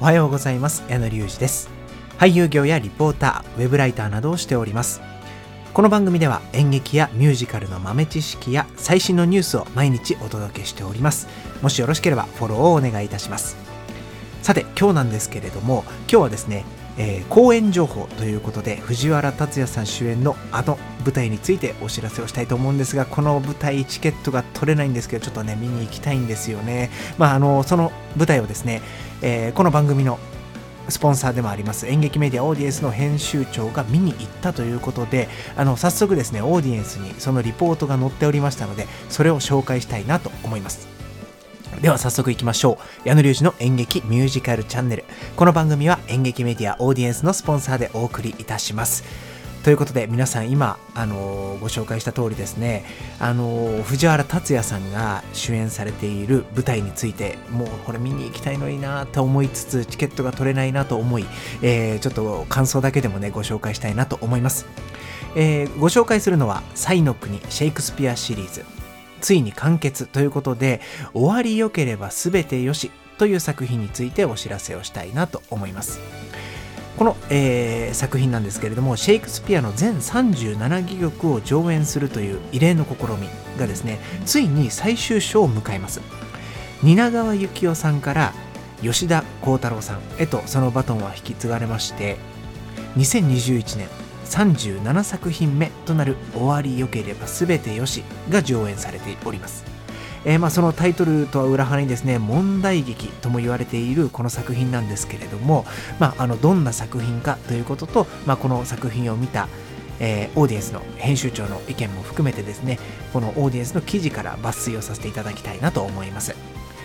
おはようございます。矢野隆二です。俳優業やリポーターウェブライターなどをしております。この番組では演劇やミュージカルの豆知識や最新のニュースを毎日お届けしております。もしよろしければフォローをお願いいたします。さて今日なんですけれども今日はですねえー、公演情報ということで藤原竜也さん主演のあの舞台についてお知らせをしたいと思うんですがこの舞台チケットが取れないんですけどちょっとね見に行きたいんですよね。まああのその舞台をですね、えー、この番組のスポンサーでもあります演劇メディアオーディエンスの編集長が見に行ったということであの早速ですねオーディエンスにそのリポートが載っておりましたのでそれを紹介したいなと思います。では早速いきましょう。矢野隆二の演劇ミュージカルチャンネル。この番組は演劇メディアオーディエンスのスポンサーでお送りいたします。ということで皆さん今、あのー、ご紹介した通りですね、あのー、藤原竜也さんが主演されている舞台についてもうこれ見に行きたいのになと思いつつチケットが取れないなと思い、えー、ちょっと感想だけでもねご紹介したいなと思います、え、ご紹介するのは「サイの国シェイクスピア」シリーズ。ついに完結ということで終わりよければ全てよしという作品についてお知らせをしたいなと思います。この、えー、作品なんですけれどもシェイクスピアの全37戯曲を上演するという異例の試みがですねついに最終章を迎えます。蜷川幸雄さんから吉田鋼太郎さんへとそのバトンは引き継がれまして2021年37作品目となる「終わりよければ全てよし」が上演されております。えー、まあそのタイトルとは裏腹にですね問題劇とも言われているこの作品なんですけれども、まあ、あのどんな作品かということと、まあ、この作品を見たえー、オーディエンスの編集長の意見も含めてですねこのオーディエンスの記事から抜粋をさせていただきたいなと思います。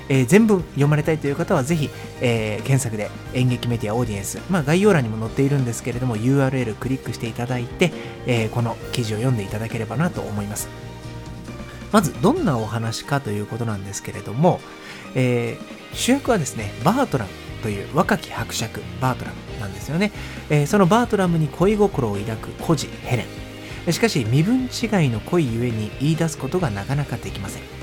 えー、全文読まれたいという方はぜひ、えー、検索で演劇メディアオーディエンス、まあ、概要欄にも載っているんですけれども URL クリックしていただいて、えー、この記事を読んでいただければなと思います。まずどんなお話かということなんですけれども、え主役はですねバートラムという若き伯爵バートラムなんですよね、えそのバートラムに恋心を抱く孤児ヘレン。しかし身分違いの恋ゆえに言い出すことがなかなかできません。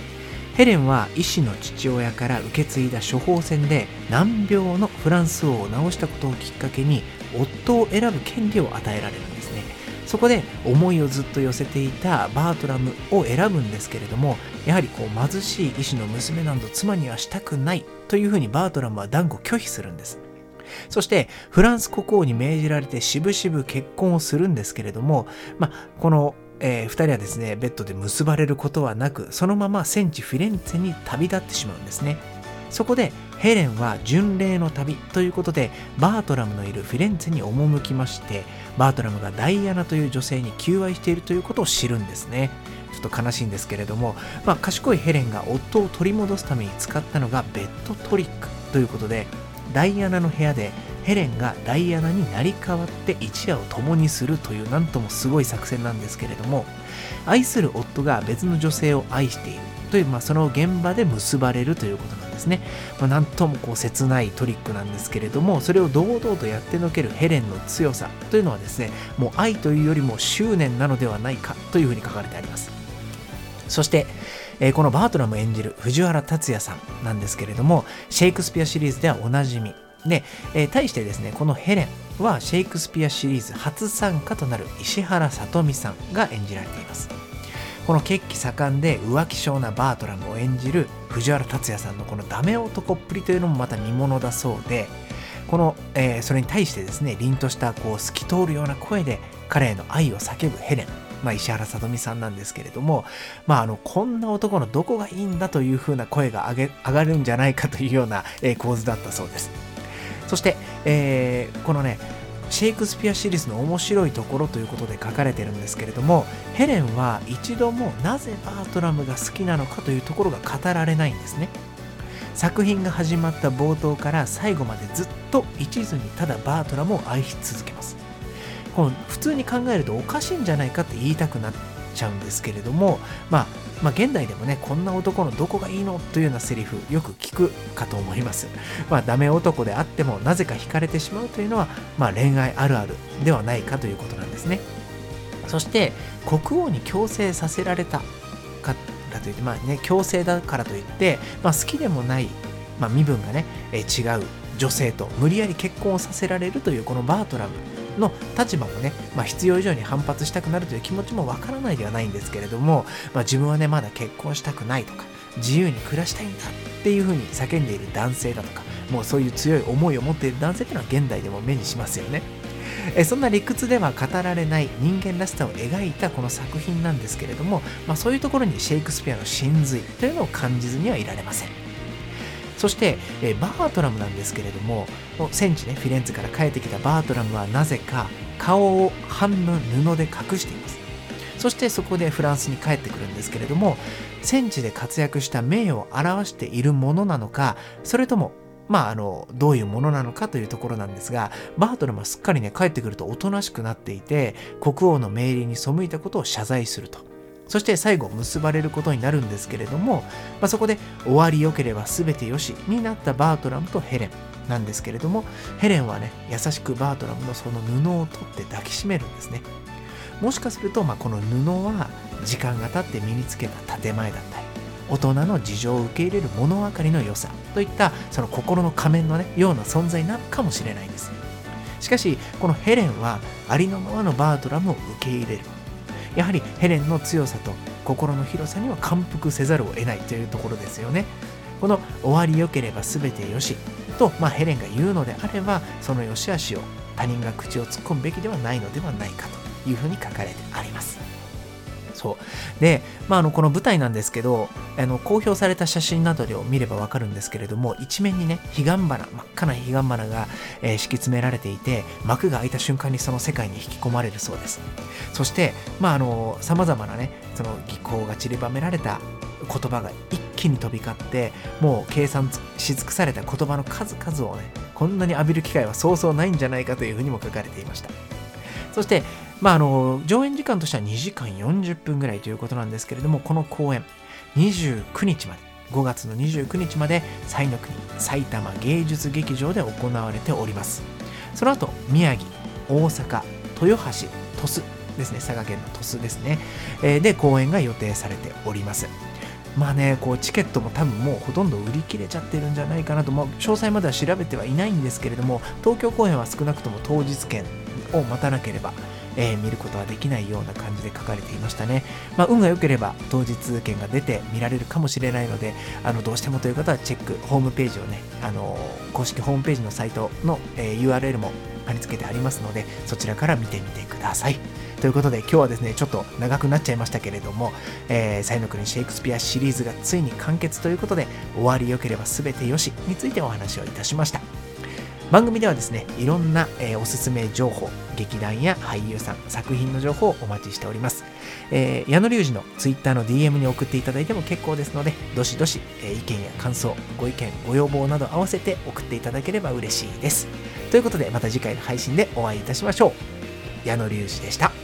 ヘレンは医師の父親から受け継いだ処方箋で難病のフランス王を治したことをきっかけに夫を選ぶ権利を与えられるんですね。そこで思いをずっと寄せていたバートラムを選ぶんですけれどもやはりこう貧しい医師の娘など妻にはしたくないというふうにバートラムは断固拒否するんです。そしてフランス国王に命じられてしぶしぶ結婚をするんですけれども、まあ、このえー、2人はですねベッドで結ばれることはなくそのまま戦地フィレンツェに旅立ってしまうんですね。そこでヘレンは巡礼の旅ということでバートラムのいるフィレンツェに赴きましてバートラムがダイアナという女性に求愛しているということを知るんですね。ちょっと悲しいんですけれども、まあ、賢いヘレンが夫を取り戻すために使ったのがベッドトリックということでダイアナの部屋でヘレンがダイアナに成り代わって一夜を共にするというなんともすごい作戦なんですけれども愛する夫が別の女性を愛しているという、まあ、その現場で結ばれるということなんですね、まあ、なんともこう切ないトリックなんですけれどもそれを堂々とやってのけるヘレンの強さというのはですねもう愛というよりも執念なのではないかというふうに書かれてあります。そしてえー、このバートラム演じる藤原竜也さんなんですけれどもシェイクスピアシリーズではおなじみで、えー、対してですね、このヘレンはシェイクスピアシリーズ初参加となる石原さとみさんが演じられています。この血気盛んで浮気性なバートラムを演じる藤原竜也さんのこのダメ男っぷりというのもまた見ものだそうで、この、えー、それに対してですね、凛としたこう透き通るような声で彼への愛を叫ぶヘレン。まあ、石原さとみさんなんですけれども、まあ、あのこんな男のどこがいいんだというふうな声が上げ上がるんじゃないかというような、えー、構図だったそうです。そして、えー、このねシェイクスピアシリーズの面白いところということで書かれてるんですけれどもヘレンは一度もなぜバートラムが好きなのかというところが語られないんですね作品が始まった冒頭から最後までずっと一途にただバートラムを愛し続けますこの普通に考えるとおかしいんじゃないかって言いたくなっちゃうんですけれども、まあ、まあ、現代でもね、こんな男のどこがいいのというようなセリフ、よく聞くかと思います。まあ、ダメ男であっても、なぜか惹かれてしまうというのは、まあ、恋愛あるあるではないかということなんですね。そして、国王に強制させられたからといって、まあね、強制だからといって、まあ、好きでもない、まあ、身分がね、え違う女性と無理やり結婚をさせられるというこのバートラムの立場もね、まあ、必要以上に反発したくなるという気持ちもわからないではないんですけれども、まあ、自分はねまだ結婚したくないとか自由に暮らしたいんだっていうふうに叫んでいる男性だとかもうそういう強い思いを持っている男性っていうのは現代でも目にしますよね。えそんな理屈では語られない人間らしさを描いたこの作品なんですけれども、まあ、そういうところにシェイクスピアの真髄というのを感じずにはいられません。そして、えバートラムなんですけれども戦地ねフィレンツェから帰ってきたバートラムはなぜか顔を半分布で隠していますそしてそこでフランスに帰ってくるんですけれども戦地で活躍した名誉を表しているものなのかそれともまあ、あの、どういうものなのかというところなんですが、バートルはすっかりね、帰ってくるとおとなしくなっていて、国王の命令に背いたことを謝罪すると。そして最後結ばれることになるんですけれども、まあ、そこで終わりよければ全てよしになったバートラムとヘレンなんですけれども、ヘレンはね、優しくバートラムのその布を取って抱きしめるんですね。もしかすると、まあ、この布は時間が経って身につけた建前だったり、大人の事情を受け入れる物分かりの良さといったその心の仮面の、ね、ような存在なのかもしれないですしかしこのヘレンはありのままのバートラムを受け入れるやはりヘレンの強さと心の広さには感服せざるを得ないというところですよね。この終わりよければ全てよしと、まあ、ヘレンが言うのであればその良し悪しを他人が口を突っ込むべきではないのではないかというふうに書かれてあります。そう。で、まあ、あの、この舞台なんですけど、あの、公表された写真などを見ればわかるんですけれども、一面にね、彼岸花、真っ赤な彼岸花が、えー、敷き詰められていて、幕が開いた瞬間にその世界に引き込まれるそうです。そして、まあ、あの、様々なね、その技巧が散りばめられた言葉が一気に飛び交ってもう計算し尽くされた言葉の数々をねこんなに浴びる機会はそうそうないんじゃないかというふうにも書かれていましたそしてまあ、あの上演時間としては2時間40分ぐらいということなんですけれどもこの公演29日まで5月の29日まで西の国埼玉芸術劇場で行われております。その後宮城大阪豊橋鳥栖ですね佐賀県の鳥栖ですね、えー、で公演が予定されております。まあね、こうチケットも多分もうほとんど売り切れちゃってるんじゃないかなと、まあ、詳細までは調べてはいないんですけれども東京公演は少なくとも当日券を待たなければえー、見ることはできないような感じで書かれていましたね。まあ、運が良ければ当日券が出て見られるかもしれないので、あのどうしてもという方はチェック、ホームページをね、あの公式ホームページのサイトの、え、URL も貼り付けてありますので、そちらから見てみてください。ということで今日はですね、ちょっと長くなっちゃいましたけれども、えー、サイの国シェイクスピアシリーズがついに完結ということで、終わり良ければ全てよしについてお話をいたしました。番組ではですねいろんな、えー、おすすめ情報劇団や俳優さん作品の情報をお待ちしております、えー、矢野隆二の Twitter の DM に送っていただいても結構ですのでどしどし、えー、意見や感想ご意見ご要望など合わせて送っていただければ嬉しいです。ということでまた次回の配信でお会いいたしましょう。矢野隆二でした。